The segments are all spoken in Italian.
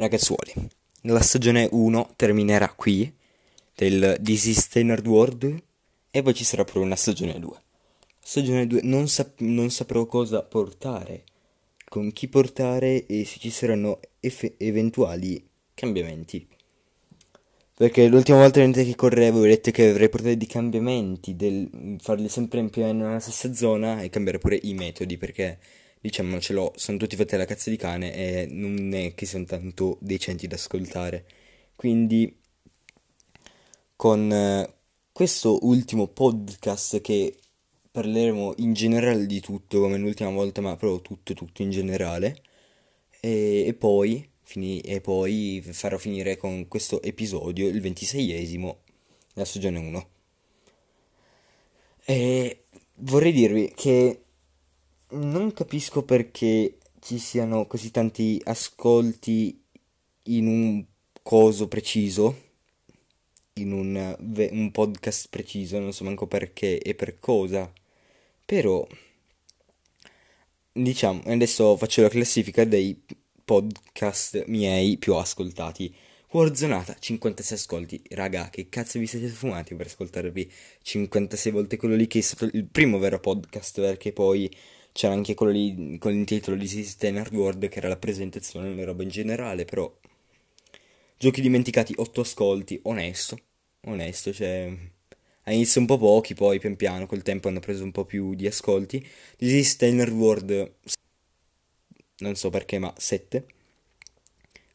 Ragazzuoli, la stagione 1 terminerà qui del Standard World e poi ci sarà pure una stagione 2. Stagione 2 non, sap- non saprò cosa portare, con chi portare e se ci saranno eff- eventuali cambiamenti. Perché l'ultima volta che correvo ho detto che avrei portato dei cambiamenti, del farli sempre in più nella stessa zona e cambiare pure i metodi perché diciamo ce l'ho, sono tutti fatti alla cazzo di cane e non è che sono tanto decenti da ascoltare. Quindi con eh, questo ultimo podcast che parleremo in generale di tutto come l'ultima volta, ma proprio tutto, tutto in generale. E, e poi, e poi farò finire con questo episodio, il 26esimo, della stagione 1. E vorrei dirvi che non capisco perché ci siano così tanti ascolti in un coso preciso, in un, un, podcast preciso, non so manco perché e per cosa. Però, diciamo, adesso faccio la classifica dei podcast miei più ascoltati. Warzonata, 56 ascolti. Raga, che cazzo vi siete fumati per ascoltarvi 56 volte quello lì che è stato il primo vero podcast perché poi c'era anche quello lì con il titolo di System World che era la presentazione, una roba in generale, però giochi dimenticati, 8 ascolti, onesto, onesto, cioè all'inizio un po' pochi, poi pian piano col tempo hanno preso un po' più di ascolti. This is World non so perché, ma 7.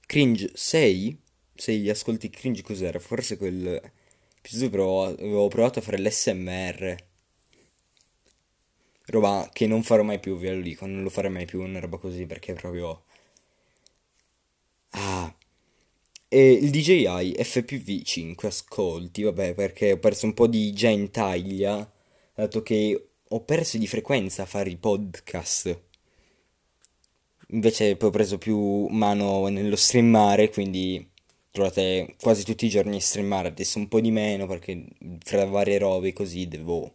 Cringe 6. 6 ascolti cringe cos'era? Forse quel però avevo provato a fare l'SMR roba che non farò mai più, ve lo dico, non lo farò mai più una roba così perché proprio... Ah. E il DJI FPV 5 ascolti, vabbè, perché ho perso un po' di gentaglia, dato che ho perso di frequenza a fare i podcast. Invece poi ho preso più mano nello streamare, quindi trovate quasi tutti i giorni a streamare, adesso un po' di meno perché fra varie robe così devo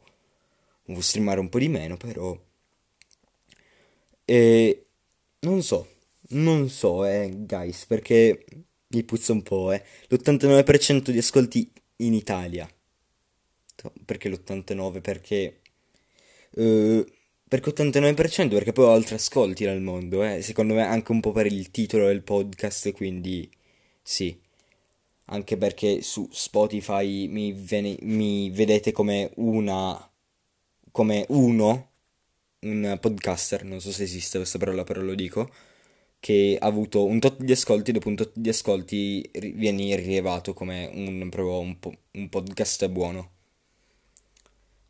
devo streamare un po' di meno, però... E... Non so, non so, eh, guys, perché mi puzza un po', eh. L'89% di ascolti in Italia. Perché l'89? Perché... Uh, perché 89%? Perché poi ho altri ascolti nel mondo, eh. Secondo me anche un po' per il titolo del podcast, quindi... Sì. Anche perché su Spotify mi, vene, mi vedete come una come uno, un podcaster, non so se esiste questa parola, però lo dico, che ha avuto un tot di ascolti, dopo un tot di ascolti viene rilevato come un, un, po- un podcast buono.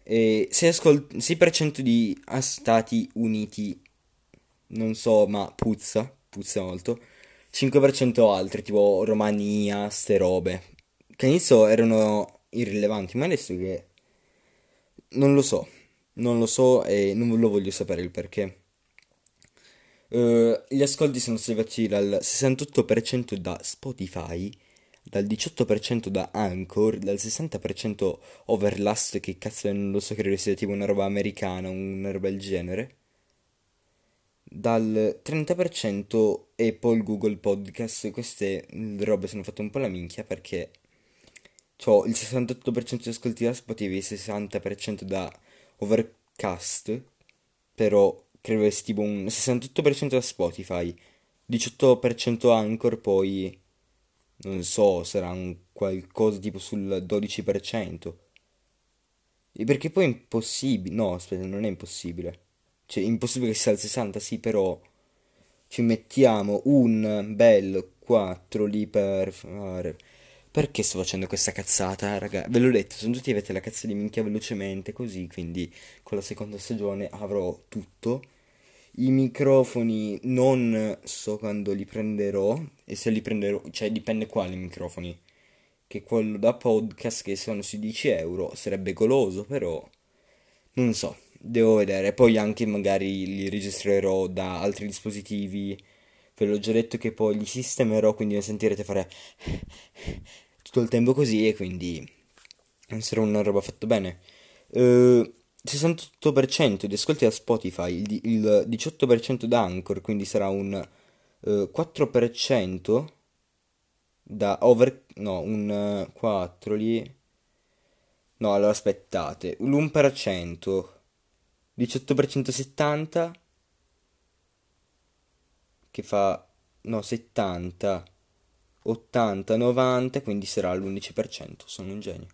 E 6%, ascol- 6% di Stati Uniti, non so, ma puzza, puzza molto. 5% altri, tipo Romania, ste robe. Che all'inizio erano irrilevanti, ma adesso che... Non lo so. Non lo so e non lo voglio sapere il perché. Uh, gli ascolti sono stati dal 68% da Spotify, dal 18% da Anchor, dal 60% Overlast, che cazzo non lo so, credo sia tipo una roba americana, una roba del genere. Dal 30% Apple, Google Podcast, queste robe sono fatte un po' la minchia perché ho il 68% di ascolti da Spotify, il 60% da Overcast, però credo sia tipo un 68% da Spotify, 18% Anchor, poi non so, sarà un qualcosa tipo sul 12%. E perché poi è impossibile, no, aspetta, non è impossibile. Cioè, è impossibile che sia al 60, sì, però ci mettiamo un bel 4 lì per fare perché sto facendo questa cazzata, raga? Ve l'ho detto, sono tutti avete la cazzo di minchia velocemente, così, quindi con la seconda stagione avrò tutto. I microfoni non so quando li prenderò, e se li prenderò, cioè dipende quali microfoni. Che quello da podcast che sono sui 10 euro sarebbe goloso, però non so, devo vedere. Poi anche magari li registrerò da altri dispositivi Ve l'ho già detto che poi li sistemerò, quindi mi sentirete fare tutto il tempo così e quindi non sarà una roba fatta bene. Uh, 68% di ascolti da Spotify, il, il 18% da Anchor, quindi sarà un uh, 4% da over... no, un 4 lì... No, allora aspettate, l'1%, 18% 70, che fa, no, 70, 80, 90, quindi sarà l'11%, sono un genio.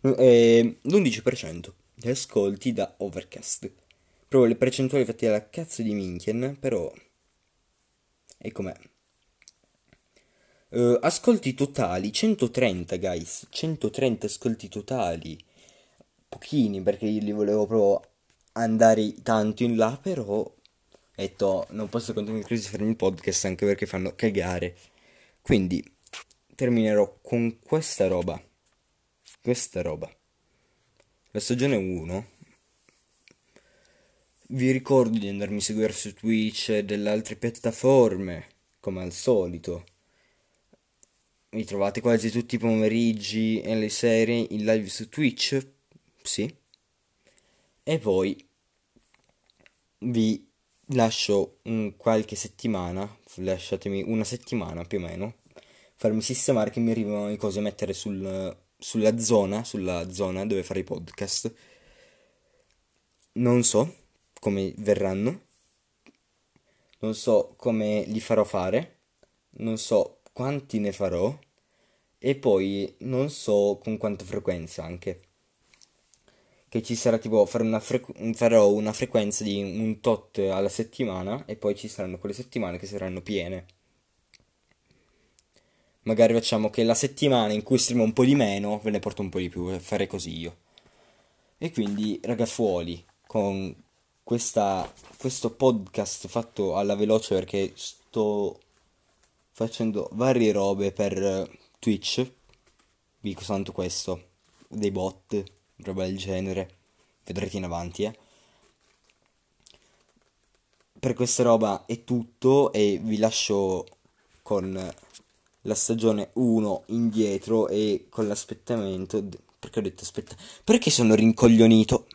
Eh, l'11% di ascolti da Overcast. Proprio le percentuali fatte dalla cazzo di Minchien, però... E com'è? Uh, ascolti totali 130 guys 130 ascolti totali pochini perché io li volevo proprio andare tanto in là però ho detto non posso continuare così a fare il podcast anche perché fanno cagare quindi terminerò con questa roba. Questa roba. La stagione 1 vi ricordo di andarmi a seguire su Twitch e delle altre piattaforme come al solito. Mi trovate quasi tutti i pomeriggi e le serie in live su Twitch, sì. E poi vi lascio un qualche settimana, lasciatemi una settimana più o meno, farmi sistemare che mi arrivano le cose a mettere sul, sulla zona, sulla zona dove fare i podcast. Non so come verranno, non so come li farò fare, non so quanti ne farò e poi non so con quanta frequenza anche. Che ci sarà tipo una frequ- farò una frequenza di un tot alla settimana e poi ci saranno quelle settimane che saranno piene. Magari facciamo che la settimana in cui streamo un po' di meno ve ne porto un po' di più, fare così io. E quindi ragazzuoli, con questa, questo podcast fatto alla veloce perché sto facendo varie robe per Twitch. Vi dico soltanto questo, dei bot, roba del genere. Vedrete in avanti, eh. Per questa roba è tutto e vi lascio con la stagione 1 indietro e con l'aspettamento. Perché ho detto aspetta? Perché sono rincoglionito?